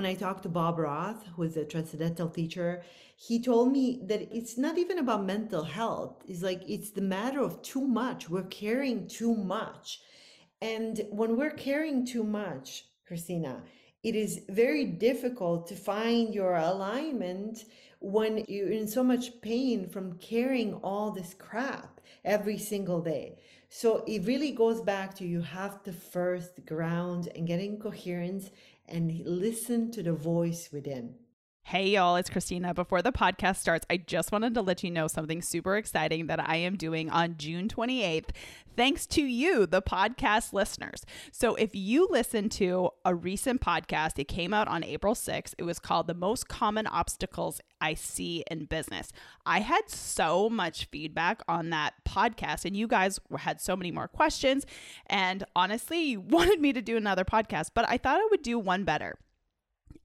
when I talked to Bob Roth, who is a transcendental teacher, he told me that it's not even about mental health. It's like it's the matter of too much. We're carrying too much. And when we're carrying too much, Christina, it is very difficult to find your alignment when you're in so much pain from carrying all this crap every single day. So it really goes back to you have to first ground and get in coherence and listen to the voice within. Hey, y'all, it's Christina. Before the podcast starts, I just wanted to let you know something super exciting that I am doing on June 28th, thanks to you, the podcast listeners. So, if you listen to a recent podcast, it came out on April 6th. It was called The Most Common Obstacles I See in Business. I had so much feedback on that podcast, and you guys had so many more questions. And honestly, you wanted me to do another podcast, but I thought I would do one better.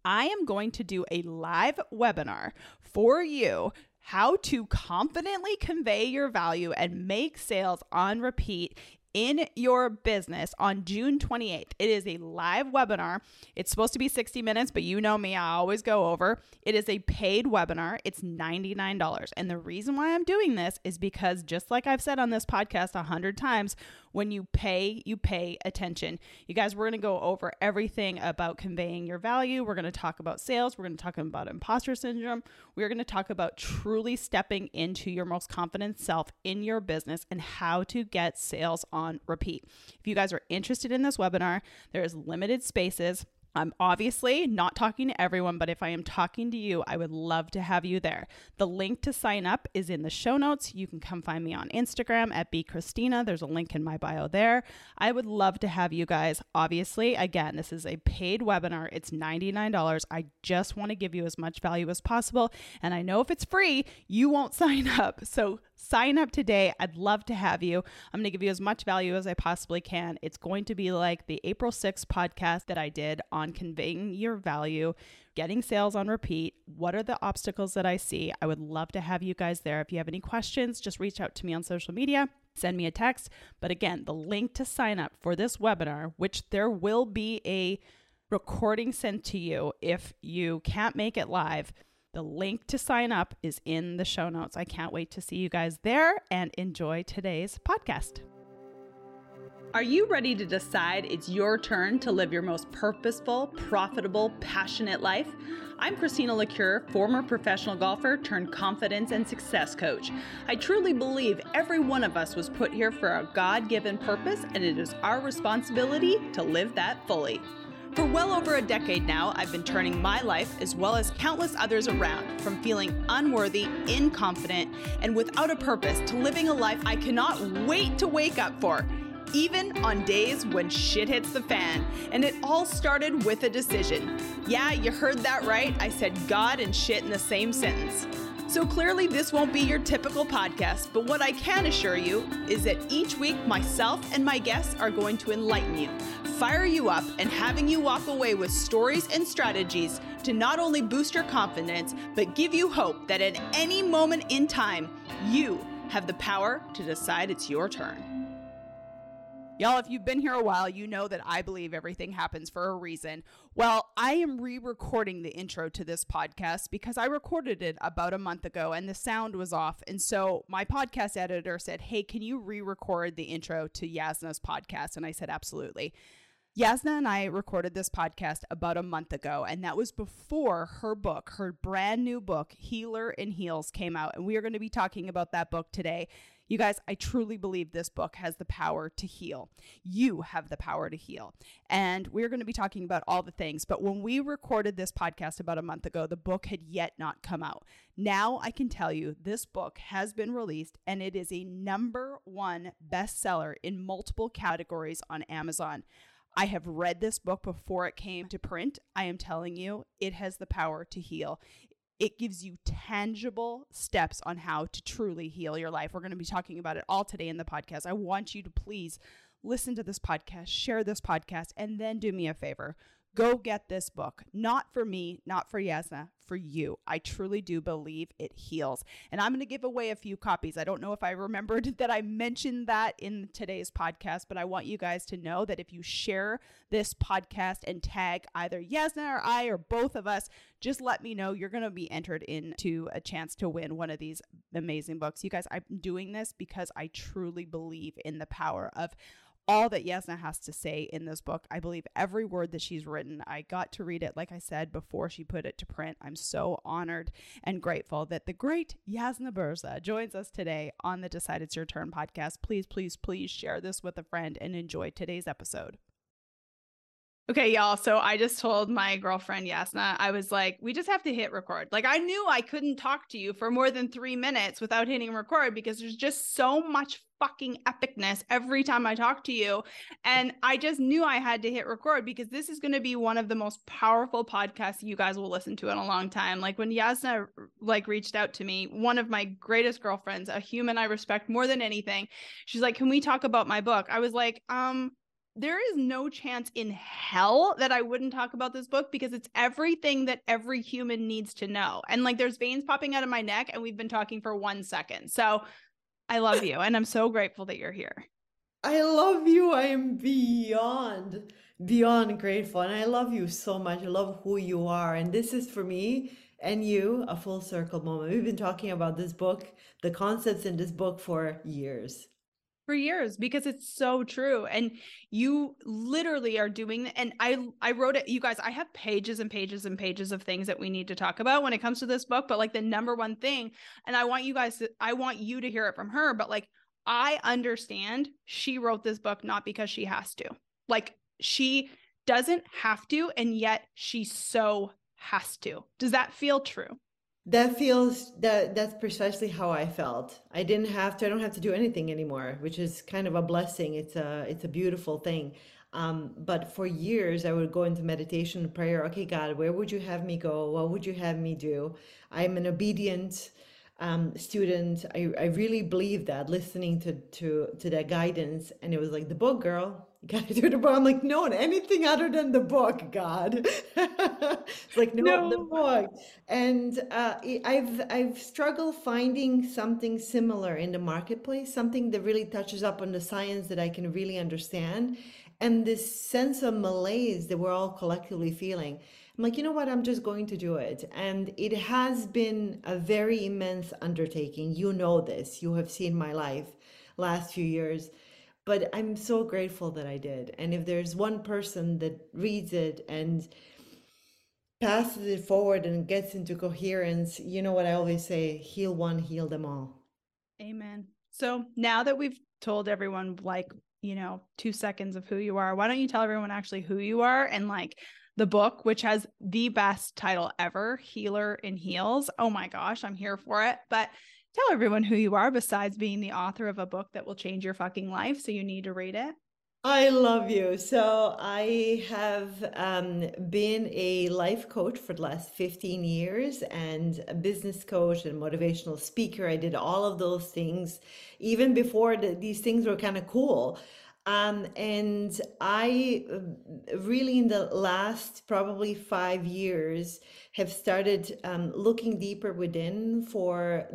I am going to do a live webinar for you how to confidently convey your value and make sales on repeat in your business on June 28th. It is a live webinar. It's supposed to be 60 minutes, but you know me, I always go over. It is a paid webinar. It's $99. And the reason why I'm doing this is because just like I've said on this podcast a hundred times, when you pay, you pay attention. You guys, we're going to go over everything about conveying your value. We're going to talk about sales. We're going to talk about imposter syndrome. We're going to talk about truly stepping into your most confident self in your business and how to get sales on repeat. If you guys are interested in this webinar, there's limited spaces. I'm obviously not talking to everyone, but if I am talking to you, I would love to have you there. The link to sign up is in the show notes. You can come find me on Instagram at bchristina. There's a link in my bio there. I would love to have you guys. Obviously, again, this is a paid webinar. It's $99. I just want to give you as much value as possible. And I know if it's free, you won't sign up. So sign up today. I'd love to have you. I'm going to give you as much value as I possibly can. It's going to be like the April 6th podcast that I did on conveying your value, getting sales on repeat. What are the obstacles that I see? I would love to have you guys there. If you have any questions, just reach out to me on social media. Send me a text. But again, the link to sign up for this webinar, which there will be a recording sent to you if you can't make it live the link to sign up is in the show notes. I can't wait to see you guys there and enjoy today's podcast. Are you ready to decide it's your turn to live your most purposeful, profitable, passionate life? I'm Christina LaCure, former professional golfer turned confidence and success coach. I truly believe every one of us was put here for a God given purpose, and it is our responsibility to live that fully. For well over a decade now, I've been turning my life, as well as countless others around, from feeling unworthy, inconfident, and without a purpose to living a life I cannot wait to wake up for, even on days when shit hits the fan. And it all started with a decision. Yeah, you heard that right. I said God and shit in the same sentence. So clearly, this won't be your typical podcast, but what I can assure you is that each week, myself and my guests are going to enlighten you, fire you up, and having you walk away with stories and strategies to not only boost your confidence, but give you hope that at any moment in time, you have the power to decide it's your turn. Y'all, if you've been here a while, you know that I believe everything happens for a reason. Well, I am re recording the intro to this podcast because I recorded it about a month ago and the sound was off. And so my podcast editor said, Hey, can you re record the intro to Jasna's podcast? And I said, Absolutely. Jasna and I recorded this podcast about a month ago, and that was before her book, her brand new book, Healer in Heels, came out. And we are going to be talking about that book today. You guys, I truly believe this book has the power to heal. You have the power to heal. And we're going to be talking about all the things. But when we recorded this podcast about a month ago, the book had yet not come out. Now I can tell you this book has been released and it is a number one bestseller in multiple categories on Amazon. I have read this book before it came to print. I am telling you, it has the power to heal it gives you tangible steps on how to truly heal your life. We're going to be talking about it all today in the podcast. I want you to please listen to this podcast, share this podcast, and then do me a favor. Go get this book. Not for me, not for Jasna, for you. I truly do believe it heals. And I'm going to give away a few copies. I don't know if I remembered that I mentioned that in today's podcast, but I want you guys to know that if you share this podcast and tag either Jasna or I or both of us, just let me know. You're going to be entered into a chance to win one of these amazing books. You guys, I'm doing this because I truly believe in the power of all that Jasna has to say in this book. I believe every word that she's written. I got to read it, like I said, before she put it to print. I'm so honored and grateful that the great Jasna Burza joins us today on the Decide It's Your Turn podcast. Please, please, please share this with a friend and enjoy today's episode. Okay, y'all. So I just told my girlfriend Jasna, I was like, we just have to hit record. Like, I knew I couldn't talk to you for more than three minutes without hitting record because there's just so much fucking epicness every time I talk to you. And I just knew I had to hit record because this is going to be one of the most powerful podcasts you guys will listen to in a long time. Like when Jasna like reached out to me, one of my greatest girlfriends, a human I respect more than anything, she's like, "Can we talk about my book?" I was like, "Um, there is no chance in hell that I wouldn't talk about this book because it's everything that every human needs to know. And like there's veins popping out of my neck, and we've been talking for one second. So I love you, and I'm so grateful that you're here. I love you. I am beyond, beyond grateful. And I love you so much. I love who you are. And this is for me and you a full circle moment. We've been talking about this book, the concepts in this book for years for years because it's so true and you literally are doing and i i wrote it you guys i have pages and pages and pages of things that we need to talk about when it comes to this book but like the number one thing and i want you guys to i want you to hear it from her but like i understand she wrote this book not because she has to. Like she doesn't have to and yet she so has to. Does that feel true that feels that that's precisely how I felt. I didn't have to. I don't have to do anything anymore, which is kind of a blessing. It's a it's a beautiful thing. Um, but for years, I would go into meditation and prayer. Okay, God, where would you have me go? What would you have me do? I'm an obedient um, student. I, I really believe that listening to to to that guidance, and it was like the book, girl gotta do the book. I'm like, no, anything other than the book, God. it's like, no, no, the book. And uh, I've I've struggled finding something similar in the marketplace, something that really touches up on the science that I can really understand, and this sense of malaise that we're all collectively feeling. I'm like, you know what? I'm just going to do it. And it has been a very immense undertaking. You know this. You have seen my life last few years but I'm so grateful that I did. And if there's one person that reads it and passes it forward and gets into coherence, you know what I always say heal one, heal them all. Amen. So now that we've told everyone, like, you know, two seconds of who you are, why don't you tell everyone actually who you are and like, the book, which has the best title ever, Healer in Heels. Oh my gosh, I'm here for it. But tell everyone who you are besides being the author of a book that will change your fucking life. So you need to read it. I love you. So I have um, been a life coach for the last 15 years and a business coach and motivational speaker. I did all of those things even before the, these things were kind of cool. Um, and I really, in the last probably five years, have started um, looking deeper within for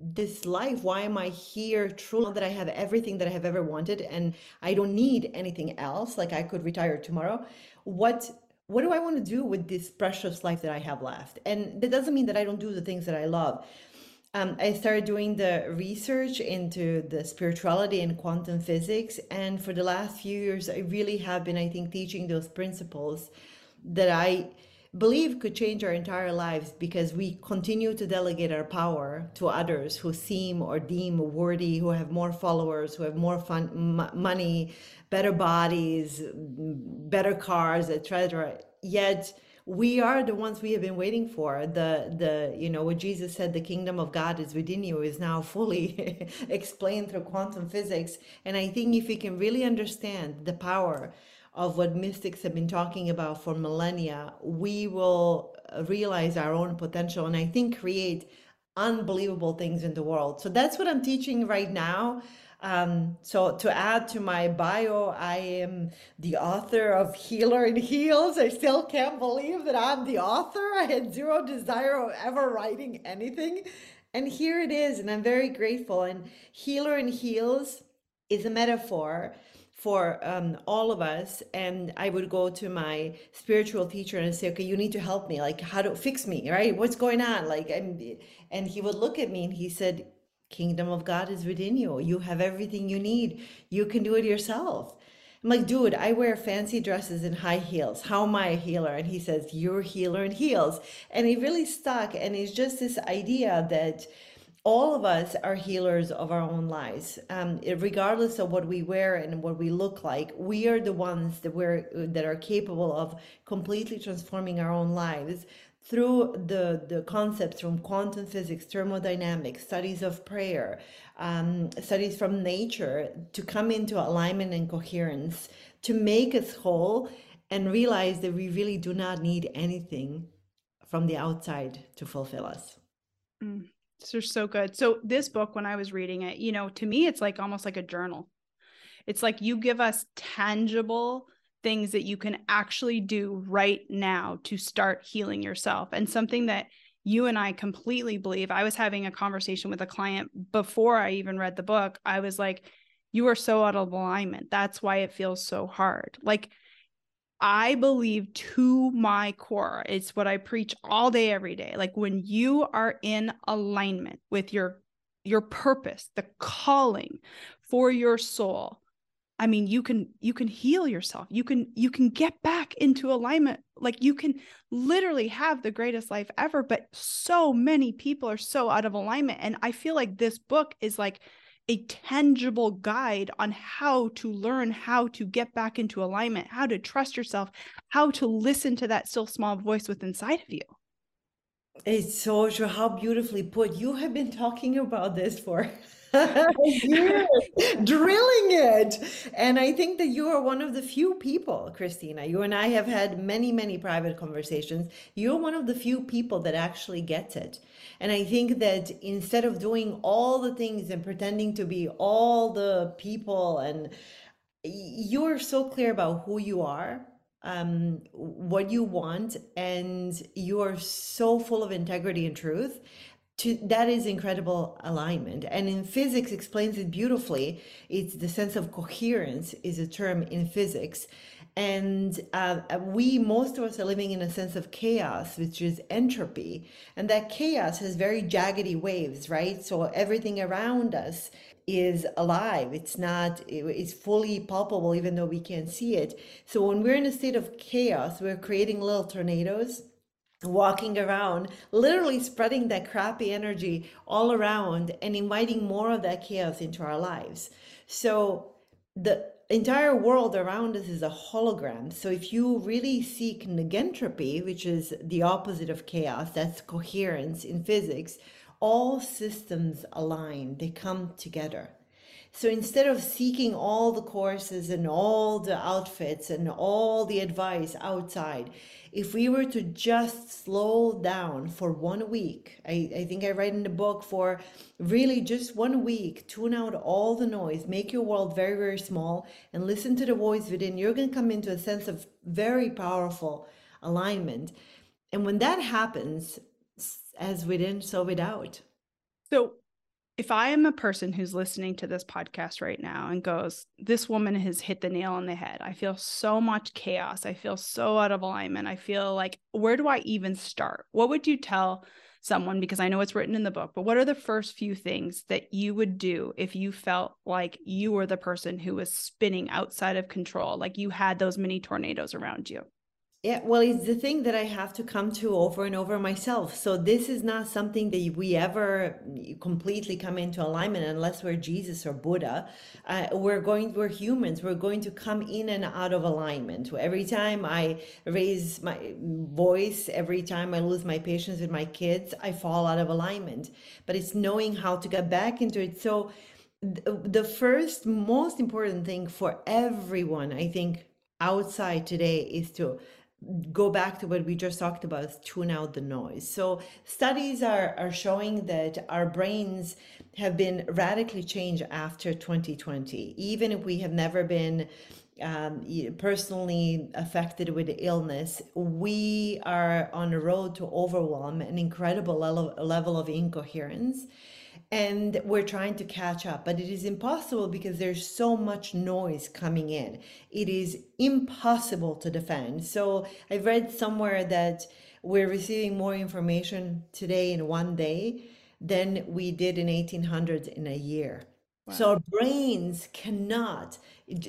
this life. Why am I here? Truly, that I have everything that I have ever wanted, and I don't need anything else. Like I could retire tomorrow. What what do I want to do with this precious life that I have left? And that doesn't mean that I don't do the things that I love um, I started doing the research into the spirituality and quantum physics. And for the last few years, I really have been, I think, teaching those principles that I believe could change our entire lives because we continue to delegate our power to others who seem or deem worthy, who have more followers, who have more fun, m- money, better bodies, better cars, etc. Yet, we are the ones we have been waiting for. The the you know what jesus said the kingdom of god is within you is now fully explained through quantum physics. And i think if we can really understand the power of what mystics have been talking about for millennia we will uh, realize our own potential and i think create unbelievable things in the world. So that's what i'm teaching right now Um, so to add to my bio, I am the author of Healer in Heels. I still can't believe that I'm the author. I had zero desire of ever writing anything. And here it is, and I'm very grateful. And Healer in Heels is a metaphor for um, all of us. And I would go to my spiritual teacher and say, okay, you need to help me. Like, how to fix me, right? What's going on? Like, and he would look at me and he said, kingdom of God is within you. You have everything you need. You can do it yourself. I'm like, dude, I wear fancy dresses and high heels. How am I a healer? And he says, You're a healer in heels. And he really stuck. And it's just this idea that all of us are healers of our own lives um, regardless of what we wear and what we look like we are the ones that we're that are capable of completely transforming our own lives through the the concepts from quantum physics thermodynamics studies of prayer um, studies from nature to come into alignment and coherence to make us whole and realize that we really do not need anything from the outside to fulfill us mm. They're so good. So this book, when I was reading it, you know, to me, it's like almost like a journal. It's like you give us tangible things that you can actually do right now to start healing yourself. And something that you and I completely believe. I was having a conversation with a client before I even read the book. I was like, you are so out of alignment. That's why it feels so hard. Like I believe to my core, it's what I preach all day, every day. Like when you are in alignment with your your purpose, the calling for your soul, I mean, you can you can heal yourself. You can you can get back into alignment. Like you can literally have the greatest life ever, but so many people are so out of alignment and I feel like this book is like a tangible guide on how to learn how to get back into alignment, how to trust yourself, how to listen to that still small voice within inside of you. It's so true. How beautifully put. You have been talking about this for drilling it. And I think that you are one of the few people, Christina. You and I have had many, many private conversations. You're one of the few people that actually gets it. And I think that instead of doing all the things and pretending to be all the people, and you're so clear about who you are um, what you want, and you are so full of integrity and truth to that is incredible alignment. And in physics explains it beautifully. It's the sense of coherence is a term in physics. And uh, we most of us are living in a sense of chaos which is entropy. And that chaos has very jaggedy waves right? So everything around us is alive. It's not it's fully palpable even though we can't see it. So when we're in a state of chaos we're creating little tornadoes walking around, literally spreading that crappy energy all around and inviting more of that chaos into our lives. So the entire world around us is a hologram. So if you really seek negentropy, which is the opposite of chaos, that's coherence in physics, all systems align, they come together. So instead of seeking all the courses and all the outfits and all the advice outside, if we were to just slow down for one week, I, I think I write in the book for really just one week, tune out all the noise, make your world very, very small, and listen to the voice within, you're going to come into a sense of very powerful alignment. And when that happens, as within, so without. So if I am a person who's listening to this podcast right now and goes, This woman has hit the nail on the head. I feel so much chaos. I feel so out of alignment. I feel like, where do I even start? What would you tell someone? Because I know it's written in the book, but what are the first few things that you would do if you felt like you were the person who was spinning outside of control, like you had those mini tornadoes around you? Yeah, well, it's the thing that I have to come to over and over myself. So this is not something that we ever completely come into alignment unless we're Jesus or Buddha. Uh, we're going, we're humans. We're going to come in and out of alignment. Every time I raise my voice, every time I lose my patience with my kids, I fall out of alignment. But it's knowing how to get back into it. So the first most important thing for everyone, I think, outside today is to go back to what we just talked about tune out the noise. So studies are are showing that our brains have been radically changed after 2020 even if we have never been um, personally affected with illness, we are on a road to overwhelm, an incredible level, level of incoherence and we're trying to catch up but it is impossible because there's so much noise coming in. It is impossible to defend. So i've read somewhere that we're receiving more information today in one day than we did in 1800s in a year wow. so our brains cannot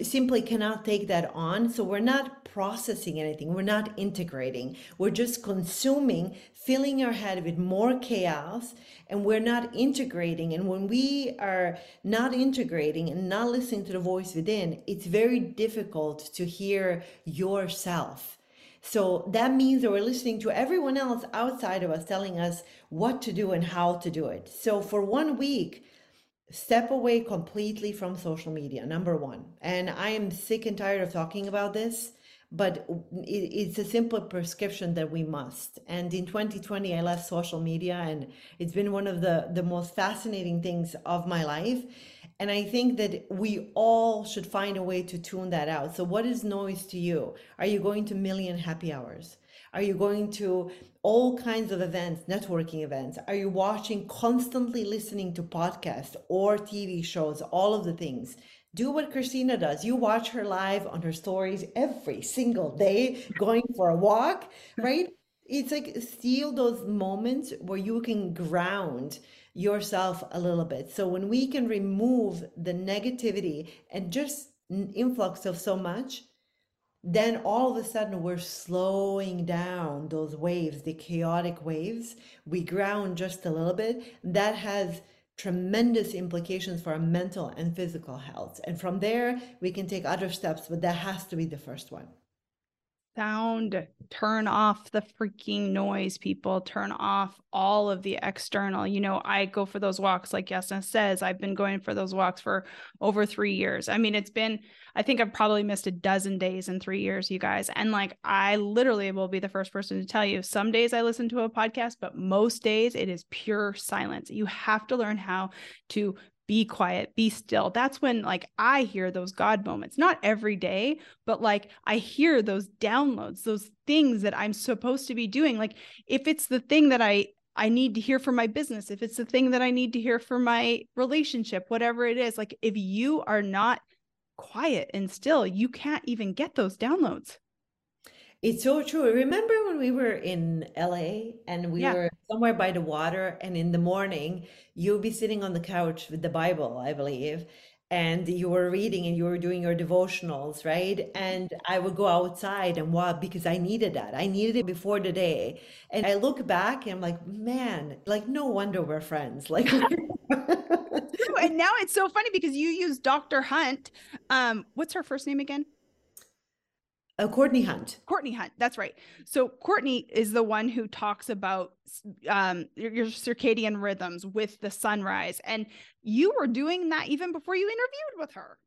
simply cannot take that on so we're not processing anything we're not integrating we're just consuming filling our head with more chaos and we're not integrating. And when we are not integrating and not listening to the voice within, it's very difficult to hear yourself. So that means that we're listening to everyone else outside of us telling us what to do and how to do it. So for one week, step away completely from social media, number one. And I am sick and tired of talking about this but it's a simple prescription that we must. And in 2020, I left social media, and it's been one of the, the most fascinating things of my life. And I think that we all should find a way to tune that out. So, what is noise to you? Are you going to million happy hours? Are you going to all kinds of events, networking events? Are you watching, constantly listening to podcasts or TV shows, all of the things? do what Christina does. You watch her live on her stories every single day, going for a walk, right? It's like steal those moments where you can ground yourself a little bit. So when we can remove the negativity and just influx of so much, then all of a sudden we're slowing down those waves, the chaotic waves. We ground just a little bit. That has tremendous implications for our mental and physical health. And from there, we can take other steps, but that has to be the first one sound turn off the freaking noise people. Turn off all of the external you know i go for those walks like Jasna says i've been going for those walks for over three years. I mean it's been i think i've probably missed a dozen days in three years you guys. And like i literally will be the first person to tell you some days i listen to a podcast but most days it is pure silence. You have to learn how to be quiet, be still. That's when like I hear those God moments, not every day, but like I hear those downloads, those things that I'm supposed to be doing. Like if it's the thing that I I need to hear for my business, if it's the thing that I need to hear for my relationship, whatever it is, like if you are not quiet and still, you can't even get those downloads. It's so true. Remember when we were in LA and we Yeah. were somewhere by the water, and in the morning you'll be sitting on the couch with the Bible, I believe, and you were reading and you were doing your devotionals, right? And I would go outside and walk because I needed that. I needed it before the day. And I look back and I'm like, man, like no wonder we're friends. Like And now it's so funny because you use Dr. Hunt. Um, what's her first name again? Uh, Courtney Hunt. Courtney Hunt. That's right. So Courtney is the one who talks about um, your, your, circadian rhythms with the sunrise, and you were doing that even before you interviewed with her.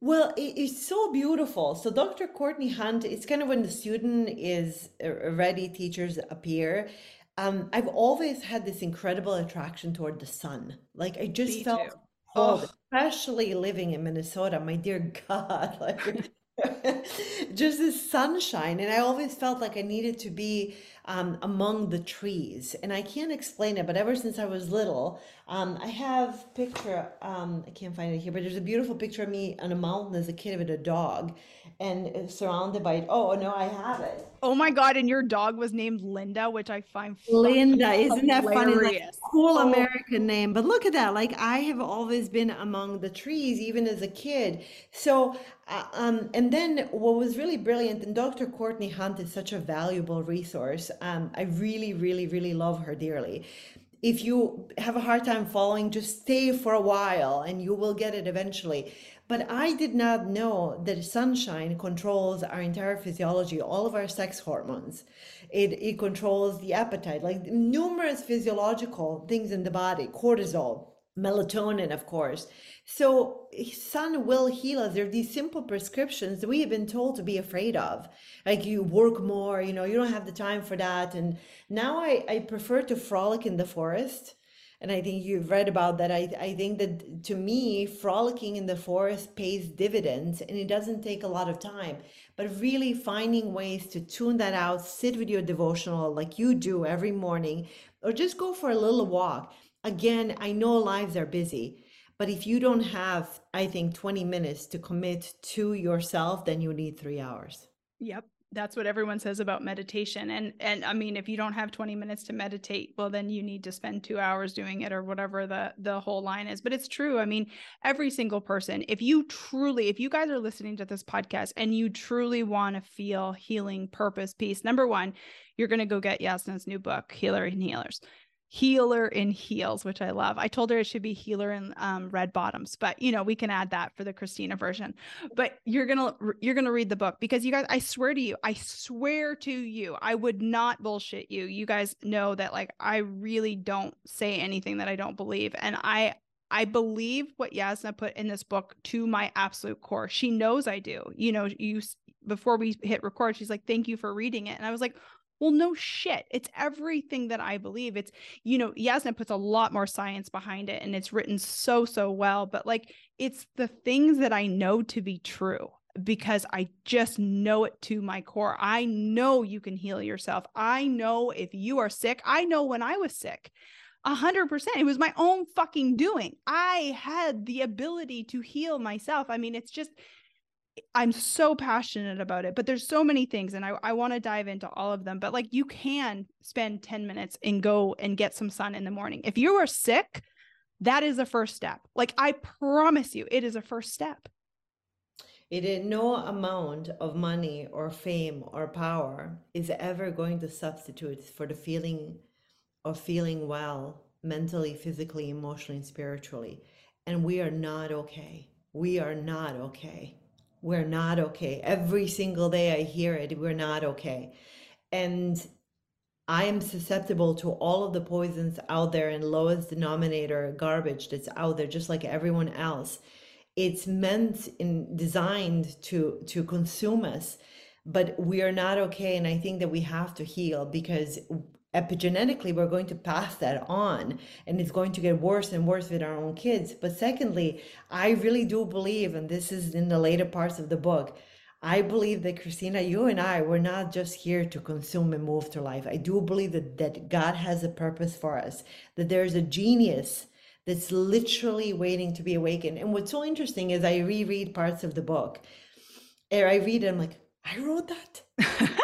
Well, it, it's so beautiful. So Dr. Courtney Hunt, it's kind of when the student is uh, ready, teachers appear. Um, I've always had this incredible attraction toward the sun. Like I just Me felt too. Oh, especially living in Minnesota. My dear God, like just this sunshine and i always felt like i needed to be um, among the trees and i can't explain it but ever since i was little um, i have picture um, i can't find it here but there's a beautiful picture of me on a mountain as a kid with a dog and surrounded by it. oh no i have it oh my God! And your dog was named Linda, which I find Linda, isn't that funny? Like, cool Oh. American name. But look at that. Like I have always been among the trees, even as a kid. So, uh, um, and then what was really brilliant, and Dr. Courtney Hunt is such a valuable resource. Um, I really, really, really love her dearly. If you have a hard time following, just stay for a while and you will get it eventually. But I did not know that sunshine controls our entire physiology, all of our sex hormones. It, it controls the appetite, like numerous physiological things in the body, cortisol. Melatonin, of course. So sun will heal us. There are these simple prescriptions that we have been told to be afraid of. Like you work more, you know, you don't have the time for that. And now I, I prefer to frolic in the forest. And I think you've read about that. I, I think that to me, frolicking in the forest pays dividends and it doesn't take a lot of time. But really finding ways to tune that out, sit with your devotional like you do every morning, or just go for a little walk again, I know lives are busy, but if you don't have, I think, 20 minutes to commit to yourself, then you need three hours. Yep. That's what everyone says about meditation. And and I mean, if you don't have 20 minutes to meditate, well, then you need to spend two hours doing it or whatever the the whole line is. But it's true. I mean, every single person, if you truly, if you guys are listening to this podcast and you truly want to feel healing, purpose, peace, number one, you're gonna go get Jasna's new book, Healer and Healers healer in heels, which I love. I told her it should be healer in um, red bottoms, but you know we can add that for the Christina version. But you're gonna you're gonna read the book because you guys, I swear to you, I swear to you, I would not bullshit you. You guys know that like I really don't say anything that I don't believe, and I I believe what Jasna put in this book to my absolute core. She knows I do. You know, you before we hit record, she's like, "Thank you for reading it," and I was like well, no shit. It's everything that I believe. It's, you know, Jasna puts a lot more science behind it and it's written so, so well. But like, it's the things that I know to be true because I just know it to my core. I know you can heal yourself. I know if you are sick, I know when I was sick. A hundred percent. It was my own fucking doing. I had the ability to heal myself. I mean, it's just I'm so passionate about it, but there's so many things and I, I want to dive into all of them. But like you can spend 10 minutes and go and get some sun in the morning. If you are sick, that is a first step. Like I promise you, it is a first step. It is no amount of money or fame or power is ever going to substitute for the feeling of feeling well mentally, physically, emotionally, and spiritually. And we are not okay. We are not okay we're not okay. Every single day I hear it, we're not okay. And I am susceptible to all of the poisons out there and lowest denominator garbage that's out there, just like everyone else. It's meant and designed to to consume us, but we are not okay. And I think that we have to heal because epigenetically we're going to pass that on and it's going to get worse and worse with our own kids. But secondly i really do believe and this is in the later parts of the book i believe that christina you and i we're not just here to consume and move through life. I do believe that, that god has a purpose for us that there's a genius that's literally waiting to be awakened. And what's so interesting is i reread parts of the book. And i read it i'm like i wrote that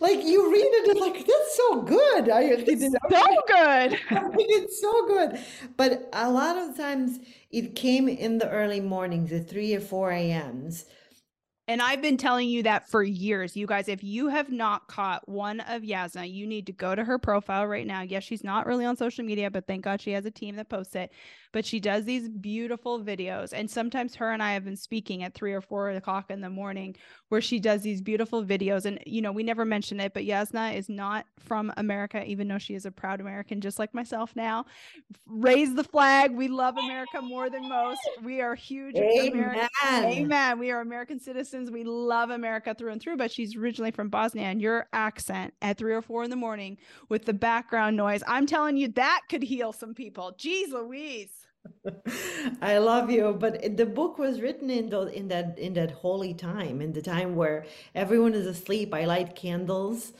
like you read it and like that's so good I, it's so good it's so good but a lot of times it came in the early mornings at 3 or 4 a.m.s and I've been telling you that for years. You guys, if you have not caught one of Jasna, you need to go to her profile right now. Yes, she's not really on social media, but thank God she has a team that posts it. But she does these beautiful videos. And sometimes her and I have been speaking at three or four o'clock in the morning where she does these beautiful videos. And, you know, we never mention it, but Jasna is not from America, even though she is a proud American, just like myself now. Raise the flag. We love America more than most. We are huge Amen. Amen. We are American citizens. We love America through and through, but she's originally from Bosnia. And your accent at three or four in the morning with the background noise, I'm telling you, that could heal some people. Jeez Louise. I love you, but the book was written in the, in that in that holy time, in the time where everyone is asleep. I light candles.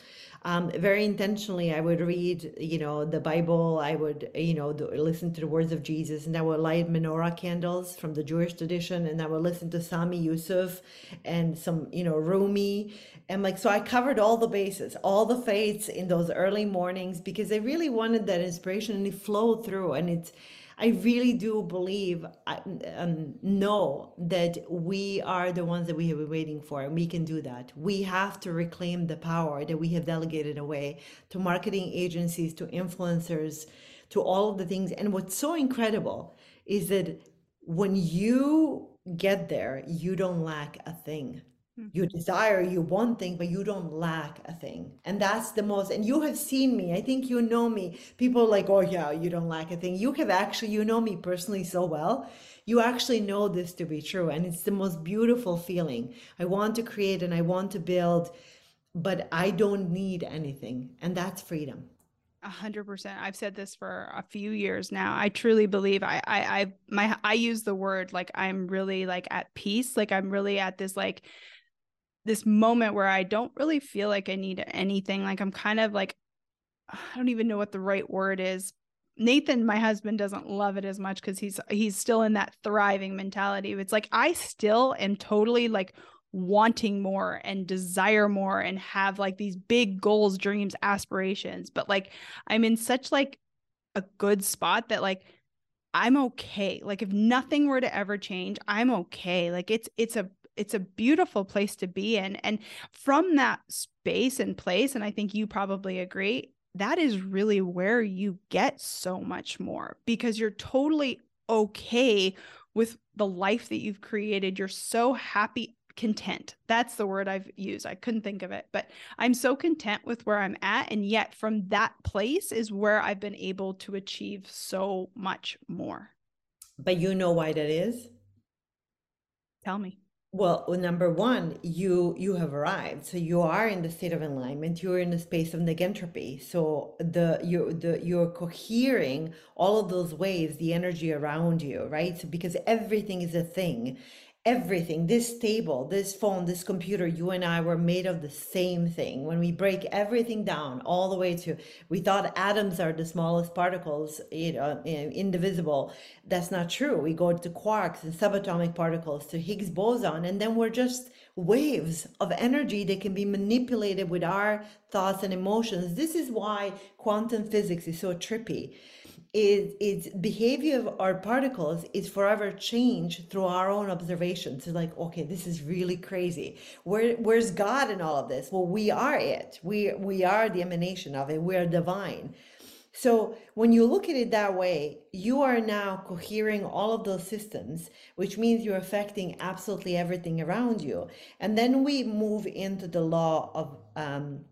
Um, very intentionally, I would read, you know, the Bible. I would, you know, listen to the words of Jesus, and I would light menorah candles from the Jewish tradition, and I would listen to Sami Yusuf and some, you know, Rumi, and like so. I covered all the bases, all the faiths in those early mornings because I really wanted that inspiration, and it flowed through, and it's I really do believe, um, know that we are the ones that we have been waiting for, and we can do that. We have to reclaim the power that we have delegated away to marketing agencies, to influencers, to all of the things. And what's so incredible is that when you get there, you don't lack a thing. Mm-hmm. You desire, you want thing, but you don't lack a thing. And that's the most, and you have seen me. I think you know me. People like, oh, yeah, you don't lack a thing. You have actually, you know me personally so well. You actually know this to be true. And it's the most beautiful feeling. I want to create and I want to build, but I don't need anything. And that's freedom. A hundred percent. I've said this for a few years now. I truly believe I, I, I, my, I use the word like I'm really like at peace. Like I'm really at this like this moment where I don't really feel like I need anything. Like I'm kind of like, I don't even know what the right word is. Nathan, my husband, doesn't love it as much because he's he's still in that thriving mentality. It's like I still am totally like wanting more and desire more and have like these big goals, dreams, aspirations. But like I'm in such like a good spot that like I'm okay. Like if nothing were to ever change, I'm okay. Like it's it's a it's a beautiful place to be in and from that space and place and i think you probably agree that is really where you get so much more because you're totally okay with the life that you've created. You're so happy content. That's the word i've used. I couldn't think of it but i'm so content with where i'm at and yet from that place is where i've been able to achieve so much more. But you know why that is? Tell me well, number one, you you have arrived. So you are in the state of alignment. You're in the space of negentropy. So the you the you're cohering all of those waves, the energy around you, right? So because everything is a thing everything this table this phone this computer you and i were made of the same thing. When we break everything down all the way to we thought atoms are the smallest particles you know uh, indivisible. That's not true. We go to quarks and subatomic particles to higgs boson and then we're just waves of energy that can be manipulated with our thoughts and emotions. This is why quantum physics is so trippy is its behavior of our particles is forever changed through our own observations. It's like, okay, this is really crazy. Where where's God in all of this? Well, we are it. We we are the emanation of it. We are divine. So when you look at it that way, you are now cohering all of those systems, which means you're affecting absolutely everything around you. And then we move into the law of um,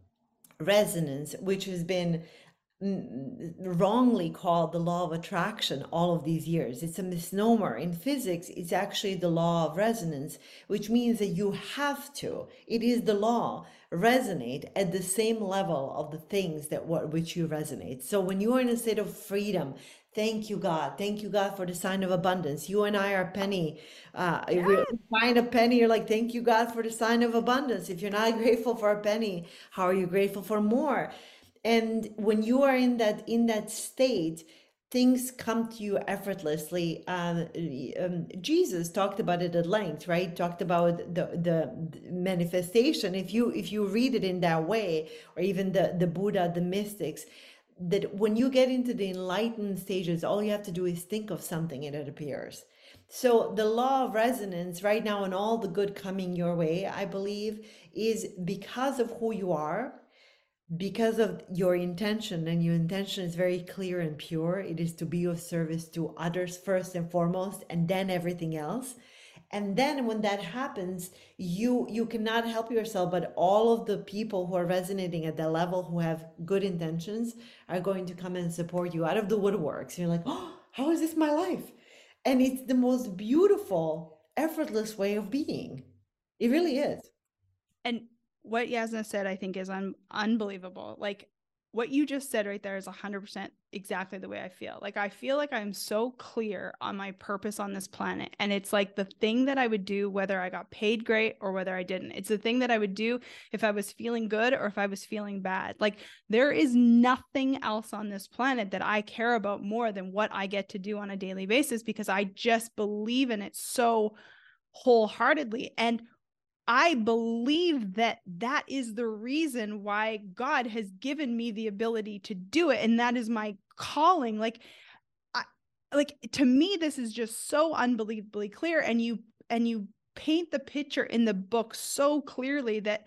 resonance, which has been wrongly called the law of attraction all of these years. It's a misnomer. In physics, it's actually the law of resonance, which means that you have to, it is the law, resonate at the same level of the things that what which you resonate. So when you are in a state of freedom, Thank you, God. Thank you, God, for the sign of abundance. You and I are penny. Uh, yes. we find a penny, you're like, thank you, God, for the sign of abundance. If you're not grateful for a penny, how are you grateful for more? And when you are in that in that state things come to you effortlessly. Um, um, jesus talked about it at length right? Talked about the the manifestation. If you if you read it in that way or even the the buddha the mystics that when you get into the enlightened stages all you have to do is think of something and it appears. So the law of resonance right now and all the good coming your way i believe is because of who you are because of your intention and your intention is very clear and pure it is to be of service to others first and foremost and then everything else. And then when that happens you you cannot help yourself but all of the people who are resonating at that level who have good intentions are going to come and support you out of the woodworks. You're like oh how is this my life? And it's the most beautiful effortless way of being. It really is. And what Jasna said, I think, is un- unbelievable. Like what you just said right there is 100% exactly the way I feel. Like, I feel like I'm so clear on my purpose on this planet. And it's like the thing that I would do, whether I got paid great or whether I didn't. It's the thing that I would do if I was feeling good or if I was feeling bad. Like, there is nothing else on this planet that I care about more than what I get to do on a daily basis because I just believe in it so wholeheartedly. And I believe that that is the reason why God has given me the ability to do it and that is my calling. Like I, like to me this is just so unbelievably clear and you and you paint the picture in the book so clearly that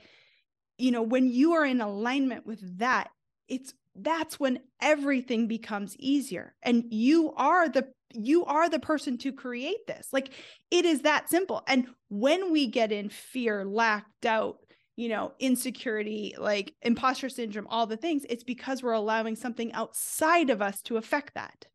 you know when you are in alignment with that it's that's when everything becomes easier. And you are the you are the person to create this. Like it is that simple. And when we get in fear lack doubt you know insecurity like imposter syndrome all the things it's because we're allowing something outside of us to affect that.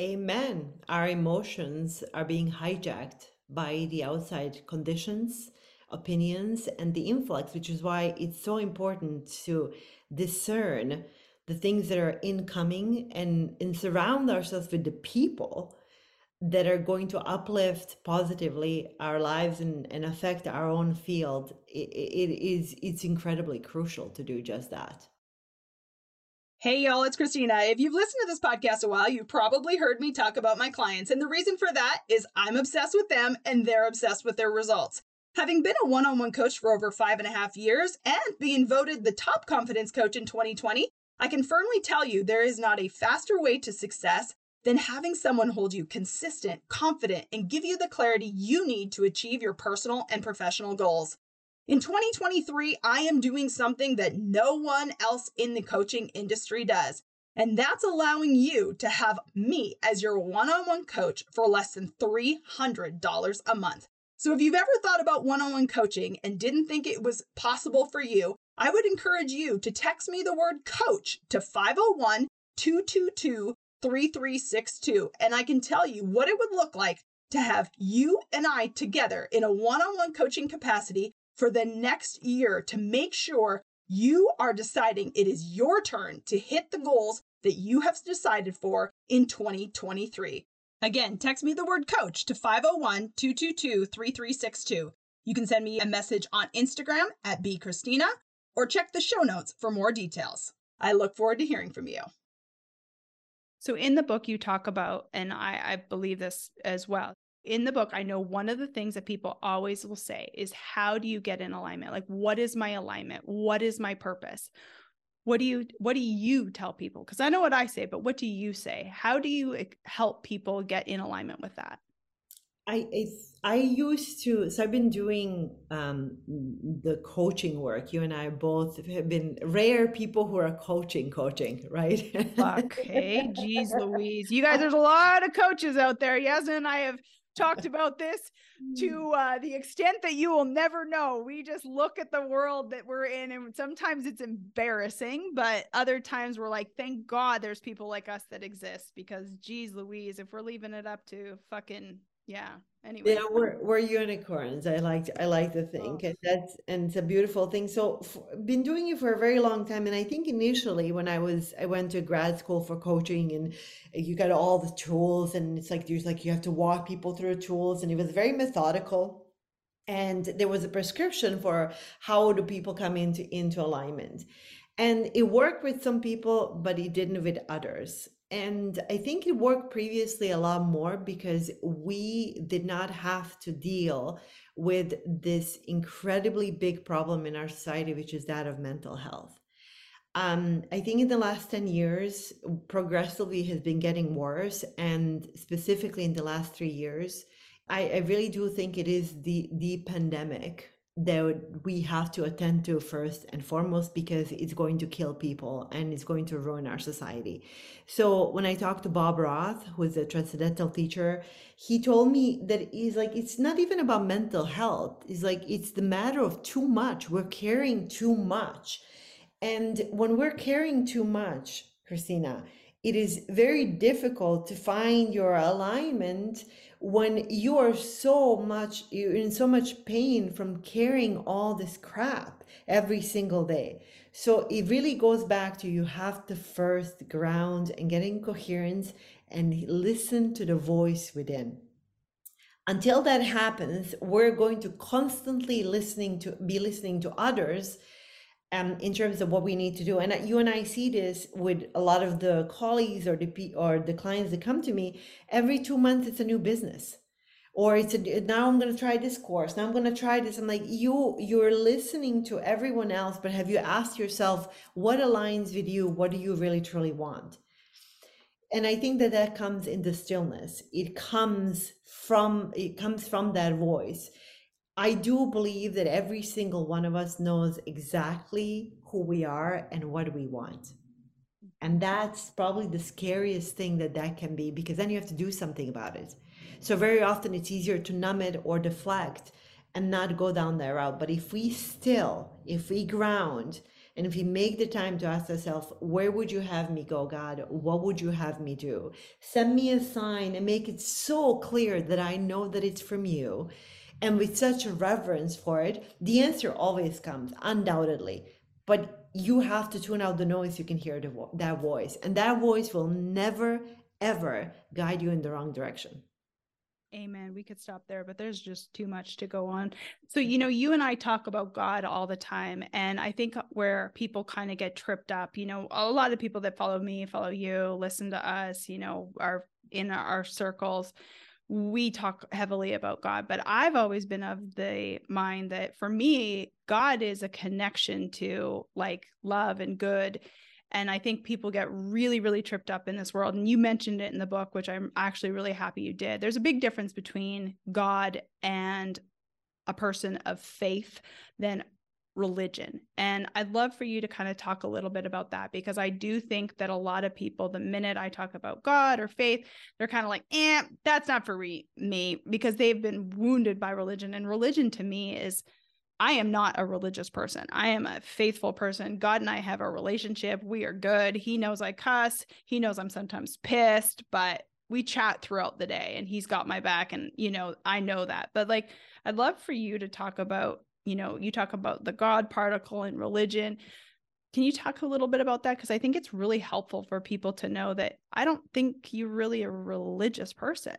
Amen. Our emotions are being hijacked by the outside conditions opinions and the influx which is why it's so important to discern the things that are incoming and, and surround ourselves with the people that are going to uplift positively our lives and, and affect our own field it, it is it's incredibly crucial to do just that Hey, y'all, it's Christina. If you've listened to this podcast a while, you've probably heard me talk about my clients. And the reason for that is I'm obsessed with them and they're obsessed with their results. Having been a one on one coach for over five and a half years and being voted the top confidence coach in 2020, I can firmly tell you there is not a faster way to success than having someone hold you consistent, confident, and give you the clarity you need to achieve your personal and professional goals. In 2023, I am doing something that no one else in the coaching industry does, and that's allowing you to have me as your one on one coach for less than $300 a month. So if you've ever thought about one on one coaching and didn't think it was possible for you, I would encourage you to text me the word coach to 501 222 3362, and I can tell you what it would look like to have you and I together in a one on one coaching capacity for the next year to make sure you are deciding it is your turn to hit the goals that you have decided for in 2023. Again, text me the word coach to 501 222 3362. You can send me a message on Instagram at bchristina or check the show notes for more details. I look forward to hearing from you. So, in the book, you talk about, and I, I believe this as well. In the book, I know one of the things that people always will say is, How do you get in alignment? Like, what is my alignment? What is my purpose? what do you what do you tell people because i know what i say but what do you say how do you help people get in alignment with that i i, I used to so i've been doing um, the coaching work. You and i both have been rare people who are coaching coaching right? Okay geez louise. You guys there's a lot of coaches out there. Yes and i have talked about this to mm. uh, the extent that you will never know. We just look at the world that we're in, and sometimes it's embarrassing, but other times we're like, thank God there's people like us that exist because, geez, Louise, if we're leaving it up to fucking yeah anyway. Yeah we're, we're unicorns. I like i like to think oh. and that's and it's a beautiful thing. So for, been doing it for a very long time and i think initially when i was i went to grad school for coaching and you got all the tools and it's like there's like you have to walk people through tools and it was very methodical and there was a prescription for how do people come into into alignment. And it worked with some people but it didn't with others and I think it worked previously a lot more because we did not have to deal with this incredibly big problem in our society, which is that of mental health. Um, I think in the last 10 years, progressively has been getting worse. And specifically in the last three years, I, I really do think it is the, the pandemic that we have to attend to first and foremost because it's going to kill people and it's going to ruin our society. So when I talked to Bob Roth, who is a transcendental teacher, he told me that he's like it's not even about mental health. It's like it's the matter of too much. We're caring too much. And when we're caring too much, Christina, it is very difficult to find your alignment when you are so much you're in so much pain from carrying all this crap every single day. So it really goes back to you have to first ground and get in coherence and listen to the voice within. Until that happens we're going to constantly listening to be listening to others um, in terms of what we need to do. And you and I see this with a lot of the colleagues or the or the clients that come to me. Every two months, it's a new business, or it's a now I'm going to try this course. Now I'm going to try this. I'm like you. You're listening to everyone else, but have you asked yourself what aligns with you? What do you really truly want? And I think that that comes in the stillness. It comes from it comes from that voice I do believe that every single one of us knows exactly who we are and what we want. And that's probably the scariest thing that that can be because then you have to do something about it. So very often it's easier to numb it or deflect and not go down that route. But if we still, if we ground, and if we make the time to ask ourselves, where would you have me go, God? What would you have me do? Send me a sign and make it so clear that I know that it's from you. And with such a reverence for it, the answer always comes, undoubtedly. But you have to tune out the noise you can hear vo- that voice. And that voice will never, ever guide you in the wrong direction. Amen. We could stop there, but there's just too much to go on. So, you know, you and I talk about God all the time. And I think where people kind of get tripped up, you know, a lot of people that follow me, follow you, listen to us, you know, are in our circles. We talk heavily about God, but I've always been of the mind that for me, God is a connection to like love and good and I think people get really, really tripped up in this world. And you mentioned it in the book, which I'm actually really happy you did. There's a big difference between God and a person of faith than religion. And I'd love for you to kind of talk a little bit about that because I do think that a lot of people, the minute I talk about God or faith, they're kind of like, eh, that's not for me because they've been wounded by religion. And religion to me is I am not a religious person. I am a faithful person. God and I have a relationship. We are good. He knows I cuss. He knows I'm sometimes pissed, but we chat throughout the day and he's got my back. And, you know, I know that. But like, I'd love for you to talk about, you know, you talk about the God particle and religion. Can you talk a little bit about that? Because I think it's really helpful for people to know that I don't think you're really a religious person.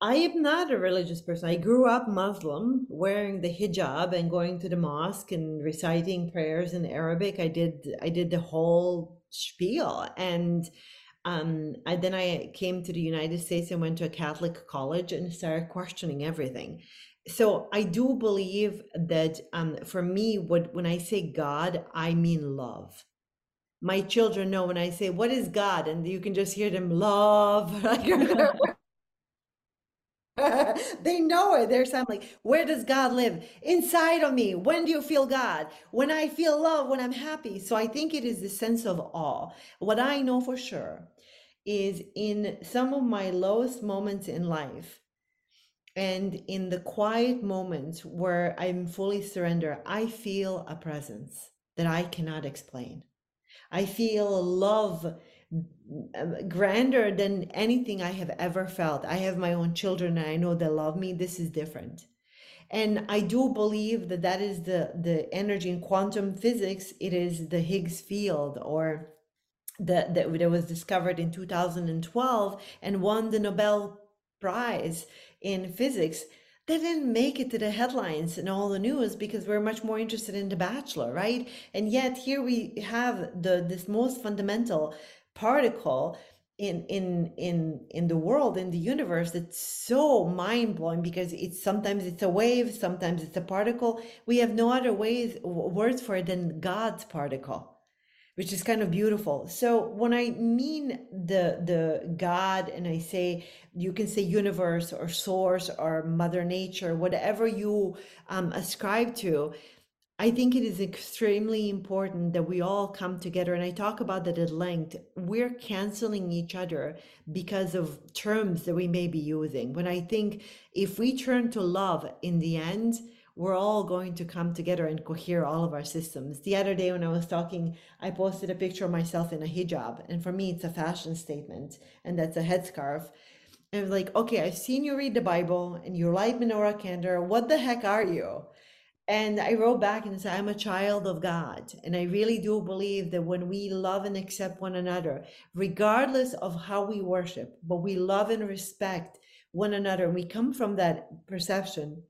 I am not a religious person. I grew up Muslim, wearing the hijab and going to the mosque and reciting prayers in Arabic. I did I did the whole spiel, and um, I, then I came to the United States and went to a Catholic college and started questioning everything. So I do believe that um, for me, what when I say God, I mean love my children know when I say, What is God? And you can just hear them love. they know it. They're saying like, where does God live? Inside of me. When do you feel God? When I feel love, when I'm happy. So I think it is the sense of awe. What I know for sure is in some of my lowest moments in life and in the quiet moments where I'm fully surrendered, I feel a presence that I cannot explain. I feel love um, grander than anything I have ever felt. I have my own children and I know they love me. This is different. And I do believe that that is the, the energy in quantum physics. It is the Higgs field or that, that was discovered in 2012 and won the Nobel Prize in physics they didn't make it to the headlines and all the news because we're much more interested in the bachelor right? And yet here we have the this most fundamental particle in in in in the world in the universe that's so mind-blowing because it's sometimes it's a wave sometimes it's a particle. We have no other ways words for it than god's particle which is kind of beautiful so when i mean the the god and i say you can say universe or source or mother nature whatever you um, ascribe to I think it is extremely important that we all come together, and I talk about that at length. We're canceling each other because of terms that we may be using. When I think if we turn to love in the end, we're all going to come together and cohere all of our systems. The other day when I was talking, I posted a picture of myself in a hijab, and for me, it's a fashion statement, and that's a headscarf. And I was like, okay, I've seen you read the Bible and you light menorah candle. What the heck are you? And I wrote back and said, I'm a child of God. And I really do believe that when we love and accept one another, regardless of how we worship, but we love and respect one another, we come from that perception.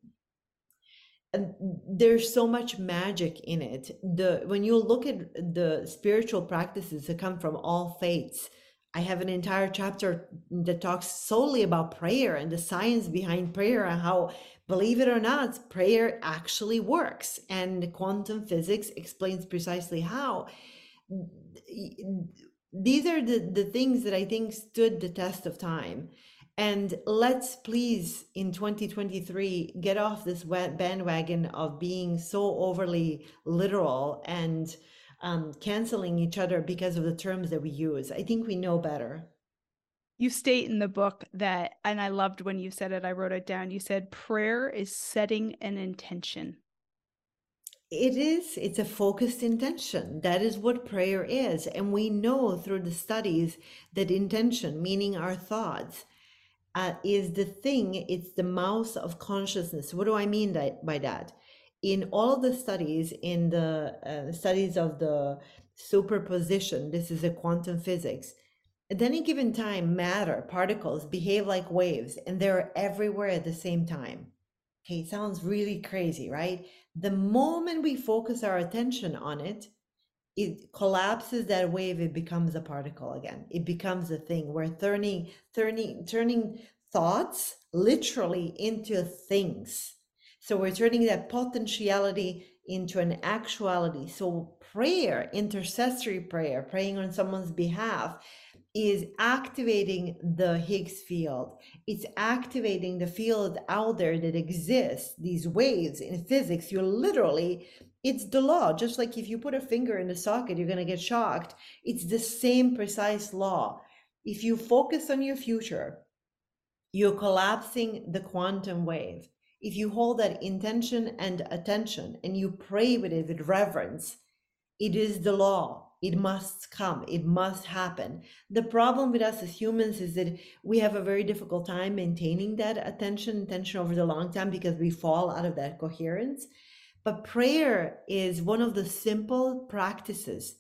There's so much magic in it. The when you look at the spiritual practices that come from all faiths, I have an entire chapter that talks solely about prayer and the science behind prayer and how believe it or not, prayer actually works. And quantum physics explains precisely how. These are the, the things that I think stood the test of time. And let's please, in 2023, get off this bandwagon of being so overly literal and um, canceling each other because of the terms that we use. I think we know better. You state in the book that, and I loved when you said it, I wrote it down. You said prayer is setting an intention. It is, it's a focused intention. That is what prayer is. And we know through the studies that intention, meaning our thoughts, uh, is the thing, it's the mouse of consciousness. What do I mean that, by that? In all the studies, in the uh, studies of the superposition, this is a quantum physics, at any given time, matter, particles behave like waves and they're everywhere at the same time. Okay, it sounds really crazy, right? The moment we focus our attention on it, it collapses that wave, it becomes a particle again. It becomes a thing. We're turning, turning, turning thoughts literally into things. So we're turning that potentiality into an actuality. So prayer, intercessory prayer, praying on someone's behalf, is activating the Higgs field. It's activating the field out there that exists, these waves in physics. You're literally, it's the law. Just like if you put a finger in the socket, you're going to get shocked. It's the same precise law. If you focus on your future, you're collapsing the quantum wave. If you hold that intention and attention and you pray with it with reverence, it is the law it must come. It must happen. The problem with us as humans is that we have a very difficult time maintaining that attention, attention over the long time because we fall out of that coherence. But prayer is one of the simple practices,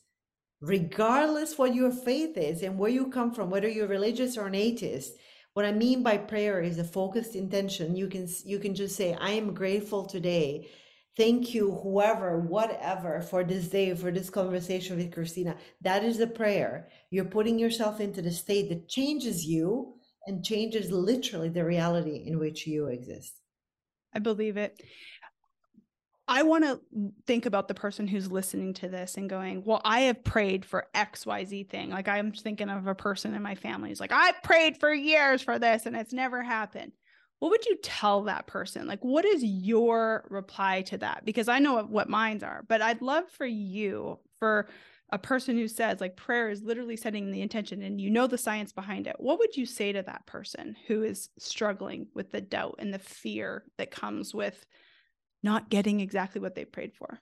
regardless what your faith is and where you come from, whether you're religious or an atheist. What I mean by prayer is a focused intention. You can you can just say, I am grateful today Thank you, whoever, whatever, for this day, for this conversation with Christina. That is a prayer. You're putting yourself into the state that changes you and changes literally the reality in which you exist. I believe it. I want to think about the person who's listening to this and going, Well, I have prayed for XYZ thing. Like I'm thinking of a person in my family who's like, I prayed for years for this and it's never happened what would you tell that person? Like, what is your reply to that? Because I know what mines are, but I'd love for you, for a person who says, like, prayer is literally setting the intention and you know the science behind it. What would you say to that person who is struggling with the doubt and the fear that comes with not getting exactly what they prayed for?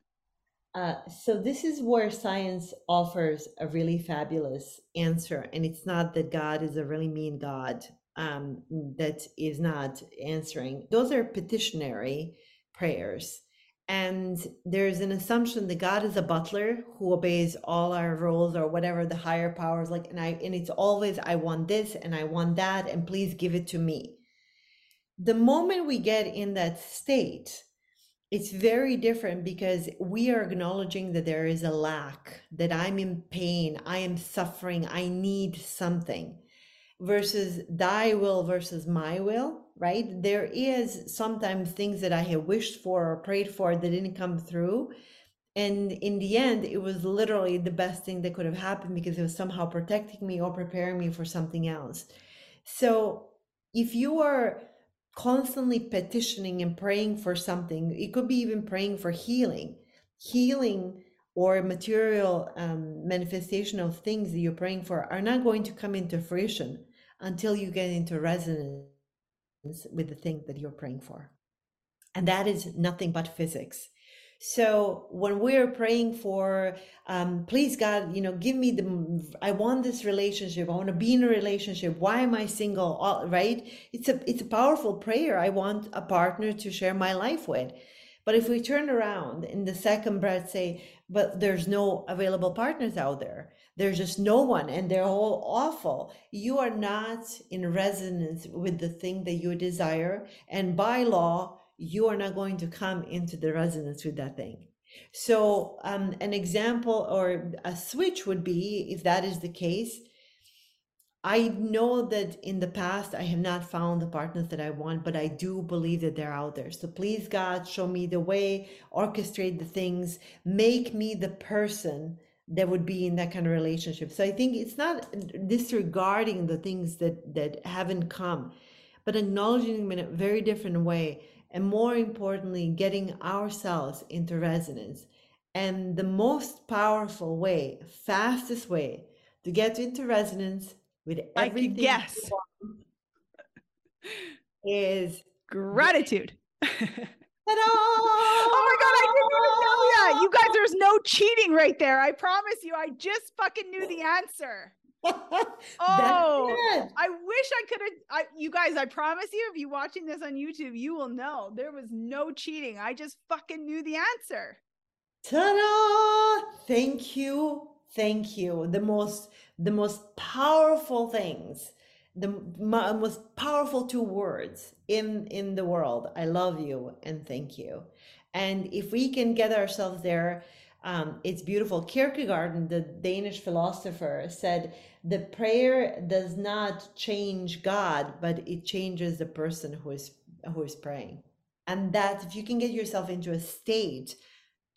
Uh, so this is where science offers a really fabulous answer and it's not that god is a really mean god um, that is not answering. Those are petitionary prayers. And there's an assumption that God is a butler who obeys all our rules or whatever the higher powers like. And I and it's always I want this and I want that and please give it to me. The moment we get in that state, it's very different because we are acknowledging that there is a lack, that I'm in pain, I am suffering, I need something versus thy will versus my will, right? There is sometimes things that I have wished for or prayed for that didn't come through. And in the end, it was literally the best thing that could have happened because it was somehow protecting me or preparing me for something else. So if you are constantly petitioning and praying for something, it could be even praying for healing. Healing or material um, manifestation of things that you're praying for are not going to come into fruition until you get into resonance with the thing that you're praying for. And that is nothing but physics. So when we're praying for, um, please God, you know, give me the, I want this relationship. I want to be in a relationship. Why am I single? All, right? It's a, it's a powerful prayer. I want a partner to share my life with. But if we turn around in the second breath, say, but there's no available partners out there, there's just no one and they're all awful you are not in resonance with the thing that you desire and by law you are not going to come into the resonance with that thing so um, an example or a switch would be if that is the case I know that in the past I have not found the partners that I want, but I do believe that they're out there. So please, God, show me the way, orchestrate the things, make me the person that would be in that kind of relationship. So I think it's not disregarding the things that that haven't come, but acknowledging them in a very different way, and more importantly, getting ourselves into resonance. And the most powerful way, fastest way to get into resonance with everything want is Gratitude. oh my god, I didn't even know that. You guys, there's no cheating right there. I promise you, I just fucking knew the answer. Oh, I wish I could have. I, you guys, I promise you, if you're watching this on YouTube, you will know there was no cheating. I just fucking knew the answer. Ta-da! Thank you. Thank you. The most the most powerful things, the most powerful two words in in the world. I love you and thank you. And if we can get ourselves there, um, it's beautiful. Kierkegaard, the Danish philosopher, said the prayer does not change God, but it changes the person who is who is praying. And that if you can get yourself into a state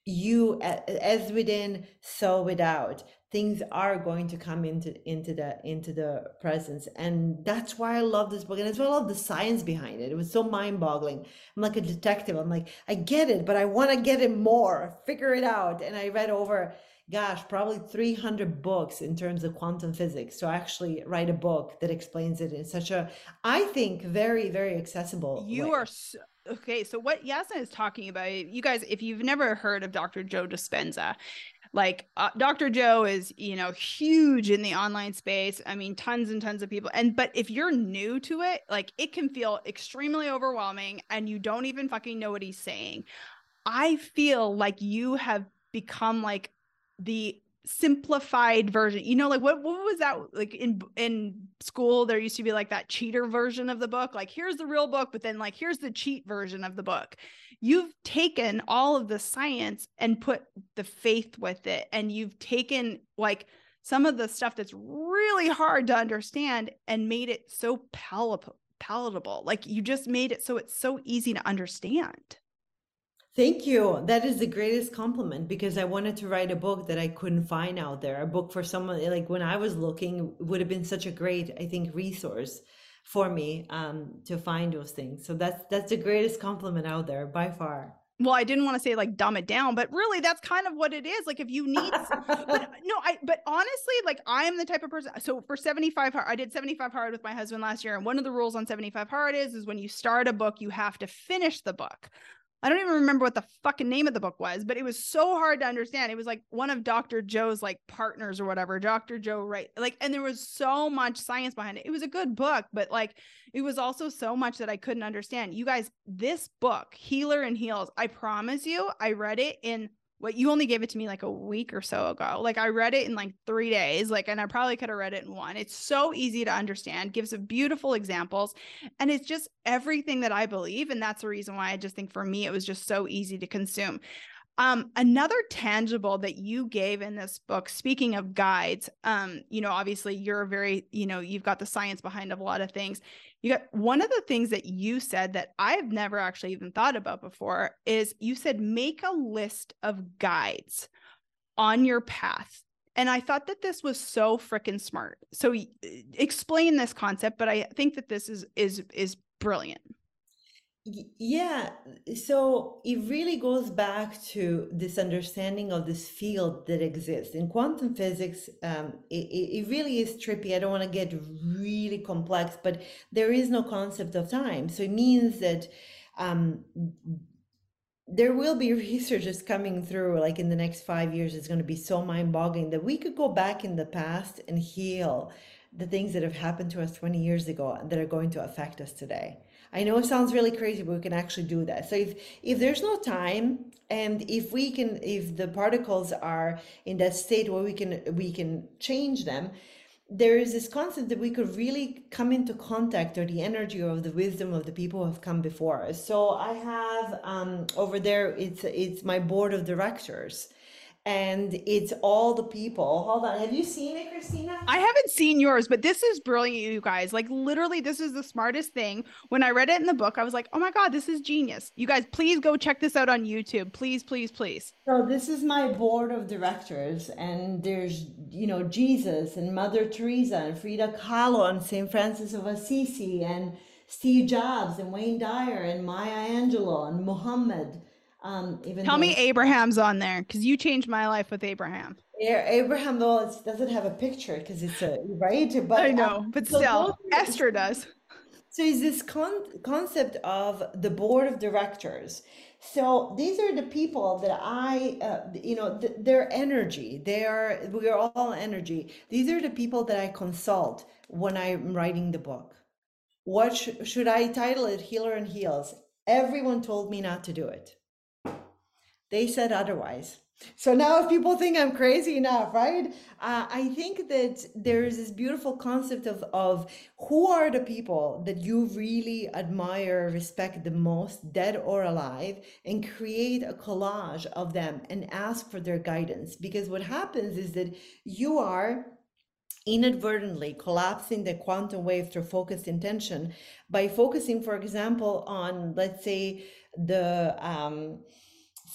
you as within so without things are going to come into into the into the presence and that's why i love this book and as well love the science behind it it was so mind-boggling i'm like a detective i'm like i get it but i want to get it more figure it out and i read over gosh probably 300 books in terms of quantum physics to actually write a book that explains it in such a i think very very accessible You way. are so, okay. So what Jasna is talking about, you guys, if you've never heard of Dr. Joe Dispenza, like uh, Dr. Joe is, you know, huge in the online space. I mean, tons and tons of people. And but if you're new to it, like it can feel extremely overwhelming, and you don't even fucking know what he's saying. I feel like you have become like the simplified version. You know, like what what was that like in in school there used to be like that cheater version of the book. Like here's the real book, but then like here's the cheat version of the book. You've taken all of the science and put the faith with it and you've taken like some of the stuff that's really hard to understand and made it so palatable palatable. Like you just made it so it's so easy to understand. Thank you. That is the greatest compliment because I wanted to write a book that I couldn't find out there. A book for someone like when I was looking would have been such a great, I think, resource for me um, to find those things. So that's that's the greatest compliment out there by far. well i didn't want to say like dumb it down but really that's kind of what it is like if you need but no i but honestly like i am the type of person so for 75 hard i did 75 hard with my husband last year and one of the rules on 75 hard is is when you start a book you have to finish the book i don't even remember what the fucking name of the book was but it was so hard to understand it was like one of dr joe's like partners or whatever dr joe right like and there was so much science behind it it was a good book but like it was also so much that I couldn't understand. You guys, this book, Healer in Heels, I promise you, I read it in what you only gave it to me like a week or so ago. Like I read it in like three days, like, and I probably could have read it in one. It's so easy to understand, gives a beautiful examples, and it's just everything that I believe. And that's the reason why I just think for me, it was just so easy to consume. Um, another tangible that you gave in this book, speaking of guides, um, you know, obviously you're very, you know, you've got the science behind a lot of things. You got one of the things that you said that I've never actually even thought about before is you said make a list of guides on your path. And I thought that this was so freaking smart. So explain this concept, but I think that this is is is brilliant. Yeah, so it really goes back to this understanding of this field that exists in quantum physics. Um, it, it it really is trippy. I don't want to get really complex, but there is no concept of time. So it means that um, there will be researchers coming through, like in the next five years, it's going to be so mind-boggling that we could go back in the past and heal the things that have happened to us 20 years ago that are going to affect us today. I know it sounds really crazy, but we can actually do that. So if if there's no time and if we can if the particles are in that state where we can we can change them, there is this concept that we could really come into contact or the energy or the wisdom of the people who have come before us. So I have um, over there it's it's my board of directors and it's all the people. Hold on, have you seen it, Christina? I haven't seen yours, but this is brilliant, you guys. Like literally, this is the smartest thing. When I read it in the book, I was like, "Oh my god, this is genius!" You guys, please go check this out on YouTube. Please, please, please. So this is my board of directors, and there's you know Jesus and Mother Teresa and Frida Kahlo and Saint Francis of Assisi and Steve Jobs and Wayne Dyer and Maya Angelou and Muhammad Um, even Tell though me Abraham's on there because you changed my life with Abraham. A- Abraham though it doesn't have a picture because it's a right. But I um, know, but so still, Esther does. So is this con- concept of the board of directors. So these are the people that I, uh, you know, th- their energy. They are we are all energy. These are the people that I consult when I'm writing the book. What sh- should I title it? Healer in Heels. Everyone told me not to do it. They said otherwise. So now, if people think I'm crazy enough, right? Uh, I think that there is this beautiful concept of of who are the people that you really admire, respect the most, dead or alive, and create a collage of them and ask for their guidance. Because what happens is that you are inadvertently collapsing the quantum wave through focused intention by focusing, for example, on let's say the um,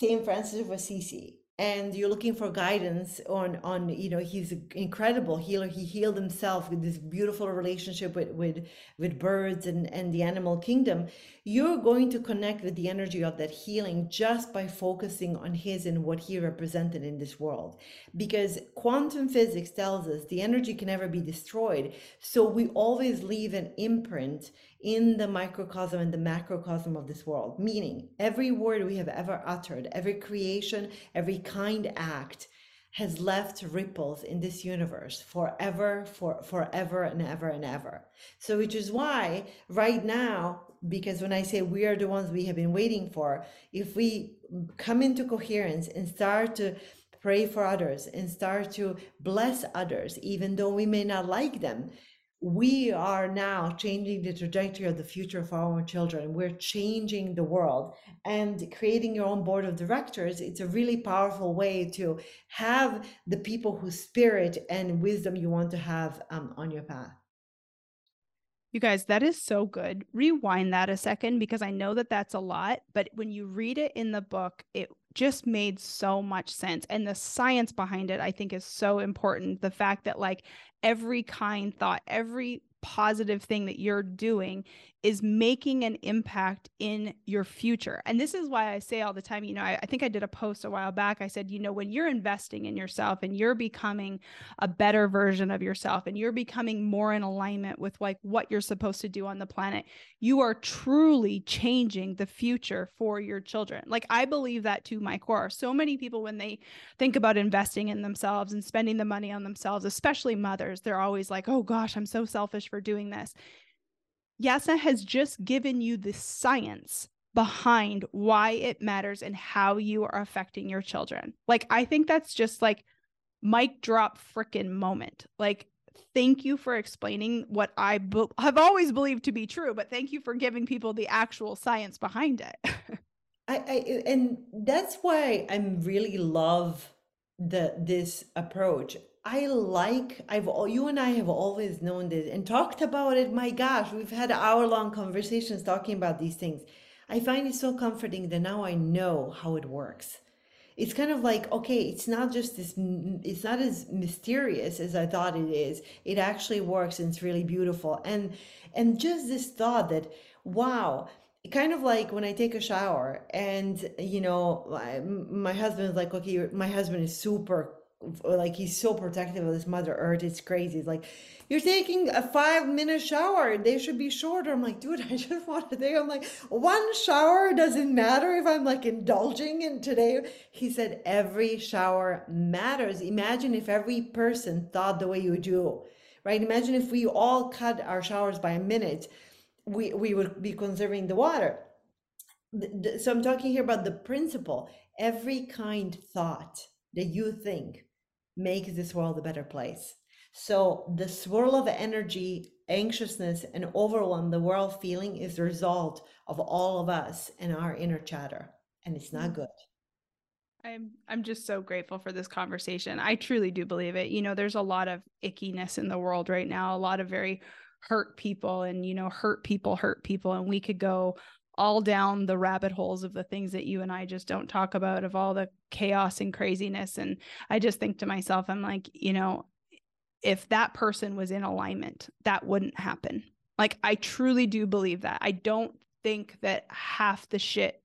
Saint Francis of Assisi, and you're looking for guidance on on you know he's an incredible healer. He healed himself with this beautiful relationship with with with birds and and the animal kingdom. You're going to connect with the energy of that healing just by focusing on his and what he represented in this world, because quantum physics tells us the energy can never be destroyed. So we always leave an imprint in the microcosm and the macrocosm of this world, meaning every word we have ever uttered, every creation, every kind act has left ripples in this universe forever, for forever and ever and ever. So, which is why right now, because when I say we are the ones we have been waiting for, if we come into coherence and start to pray for others and start to bless others, even though we may not like them, we are now changing the trajectory of the future for our children. We're changing the world and creating your own board of directors. It's a really powerful way to have the people whose spirit and wisdom you want to have um, on your path. You guys, that is so good. Rewind that a second because I know that that's a lot, but when you read it in the book, it just made so much sense. And the science behind it, I think, is so important. The fact that, like, every kind thought, every positive thing that you're doing is making an impact in your future. And this is why I say all the time, you know, I, I, think I did a post a while back. I said, you know, when you're investing in yourself and you're becoming a better version of yourself and you're becoming more in alignment with like what you're supposed to do on the planet, you are truly changing the future for your children. Like I believe that to my core. So many people, when they think about investing in themselves and spending the money on themselves, especially mothers, they're always like, oh gosh, I'm so selfish for doing this. Jasna has just given you the science behind why it matters and how you are affecting your children. Like, I think that's just like mic drop freaking moment. Like, thank you for explaining what I be- have always believed to be true, but thank you for giving people the actual science behind it. I, I and that's why I'm really love the this approach I like I've you and I have always known this and talked about it. My gosh, we've had hour long conversations talking about these things. I find it so comforting that now I know how it works. It's kind of like okay, it's not just this. It's not as mysterious as I thought it is. It actually works and it's really beautiful. And and just this thought that wow, kind of like when I take a shower and you know my, my husband is like okay, my husband is super like he's so protective of this mother earth it's crazy. It's like you're taking a five minute shower. They should be shorter. I'm like dude i just want to take i'm like one shower doesn't matter if i'm like indulging in today. He said every shower matters. Imagine if every person thought the way you do right? Imagine if we all cut our showers by a minute we we would be conserving the water. So i'm talking here about the principle. Every kind thought that you think makes this world a better place. So the swirl of energy, anxiousness, and overwhelm the world feeling is the result of all of us and our inner chatter. And it's not mm-hmm. good. I'm I'm just so grateful for this conversation. I truly do believe it. You know, there's a lot of ickiness in the world right now, a lot of very hurt people and you know, hurt people hurt people and we could go all down the rabbit holes of the things that you and I just don't talk about, of all the chaos and craziness. And I just think to myself, I'm like, you know, if that person was in alignment, that wouldn't happen. Like, I truly do believe that. I don't think that half the shit,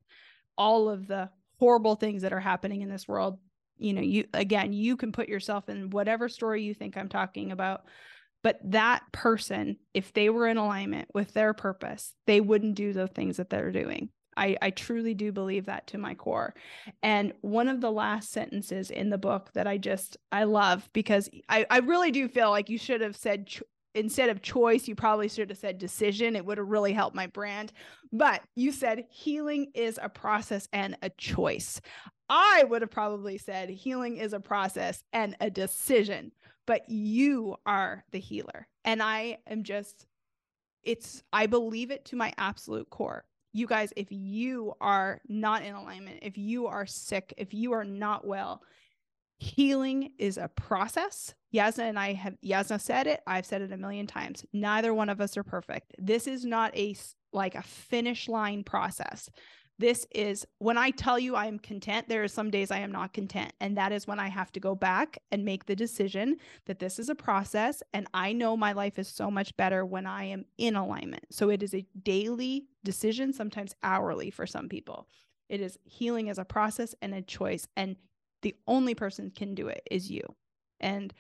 all of the horrible things that are happening in this world you know you again you can put yourself in whatever story you think i'm talking about but that person if they were in alignment with their purpose they wouldn't do the things that they're doing I, I truly do believe that to my core. And one of the last sentences in the book that I just I love because I, I really do feel like you should have said instead of choice, you probably should have said decision. It would have really helped my brand. But you said healing is a process and a choice. I would have probably said healing is a process and a decision, but you are the healer. And I am just, it's, I believe it to my absolute core you guys, if you are not in alignment, if you are sick, if you are not well, healing is a process. Jasna and I have, Jasna said it, I've said it a million times. Neither one of us are perfect. This is not a like a finish line process. This is when I tell you I am content, there are some days I am not content. And that is when I have to go back and make the decision that this is a process. And I know my life is so much better when I am in alignment. So it is a daily decision, sometimes hourly for some people. It is healing as a process and a choice. And the only person can do it is you. And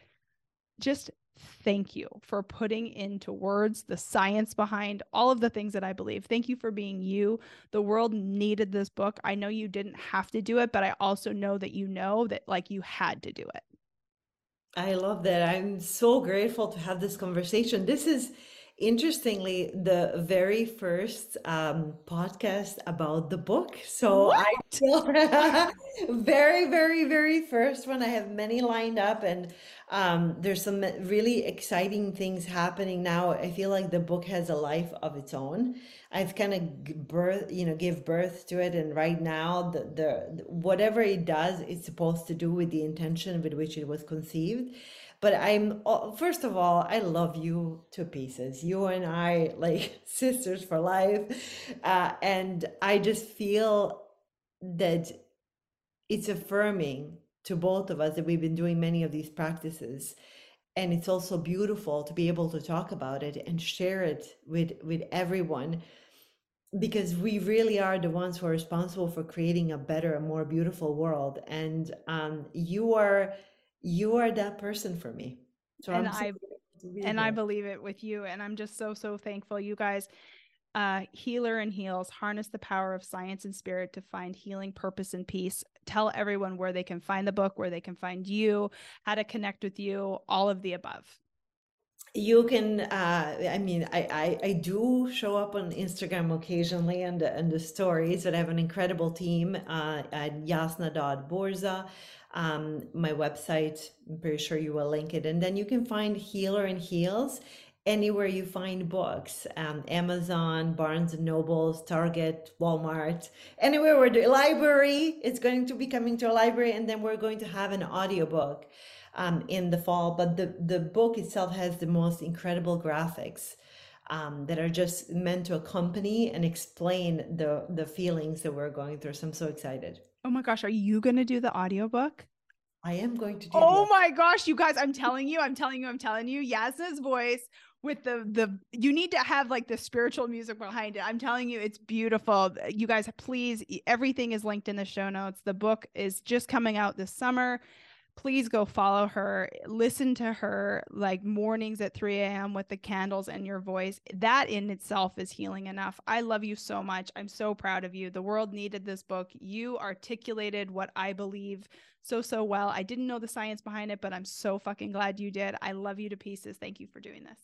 just thank you for putting into words the science behind all of the things that I believe. Thank you for being you. The world needed this book. I know you didn't have to do it, but I also know that you know that like you had to do it. I love that. I'm so grateful to have this conversation. This is interestingly the very first um, podcast about the book. So what? i very very very first one i have many lined up and um, there's some really exciting things happening now. I feel like the book has a life of its own. I've kind of birth you know give birth to it and right now the, the whatever it does it's supposed to do with the intention with which it was conceived but i'm first of all i love you to pieces you and i like sisters for life. Uh, and i just feel that it's affirming to both of us that we've been doing many of these practices. And it's also beautiful to be able to talk about it and share it with with everyone because we really are the ones who are responsible for creating a better a more beautiful world. And um, you are you are that person for me. So and i and I believe it with you. And I'm just so, so thankful. You guys, uh, Healer in Heels, harness the power of science and spirit to find healing, purpose, and peace. Tell everyone where they can find the book, where they can find you, how to connect with you, all of the above. You can, uh, I mean, I, I, I do show up on Instagram occasionally and the, and the stories, but I have an incredible team uh, at jasna.burza um, my website. I'm pretty sure you will link it. And then you can find Healer in Heels anywhere you find books um, Amazon, Barnes and Nobles, Target, Walmart, anywhere where the library it's going to be coming to a library. And then we're going to have an audiobook um, in the fall. But the, the book itself has the most incredible graphics. Um, that are just meant to accompany and explain the the feelings that we're going through. So I'm so excited. Oh my gosh, are you going to do the audiobook? I am going to do Oh my gosh, you guys, I'm telling you, I'm telling you, I'm telling you, Jasna's voice with the the you need to have like the spiritual music behind it. I'm telling you, it's beautiful. You guys, please, everything is linked in the show notes. The book is just coming out this summer please go follow her. Listen to her like mornings at 3 a.m. with the candles and your voice. That in itself is healing enough. I love you so much. I'm so proud of you. The world needed this book. You articulated what I believe so, so well. I didn't know the science behind it, but I'm so fucking glad you did. I love you to pieces. Thank you for doing this.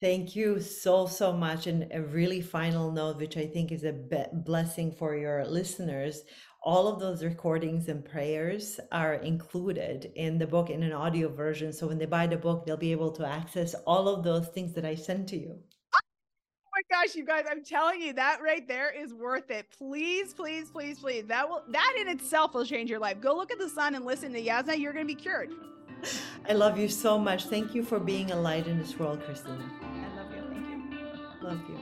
Thank you so, so much. And a really final note, which I think is a blessing for your listeners all of those recordings and prayers are included in the book in an audio version. So when they buy the book, they'll be able to access all of those things that I sent to you. Oh my gosh, you guys, I'm telling you that right there is worth it. Please, please, please, please. That will that in itself will change your life. Go look at the sun and listen to Jasna. You're gonna be cured. I love you so much. Thank you for being a light in this world, Christina. I love you. Thank you. Love you.